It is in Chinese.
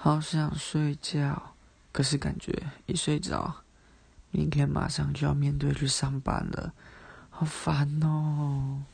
好想睡觉。可是感觉一睡着明天马上就要面对去上班了。好烦哦。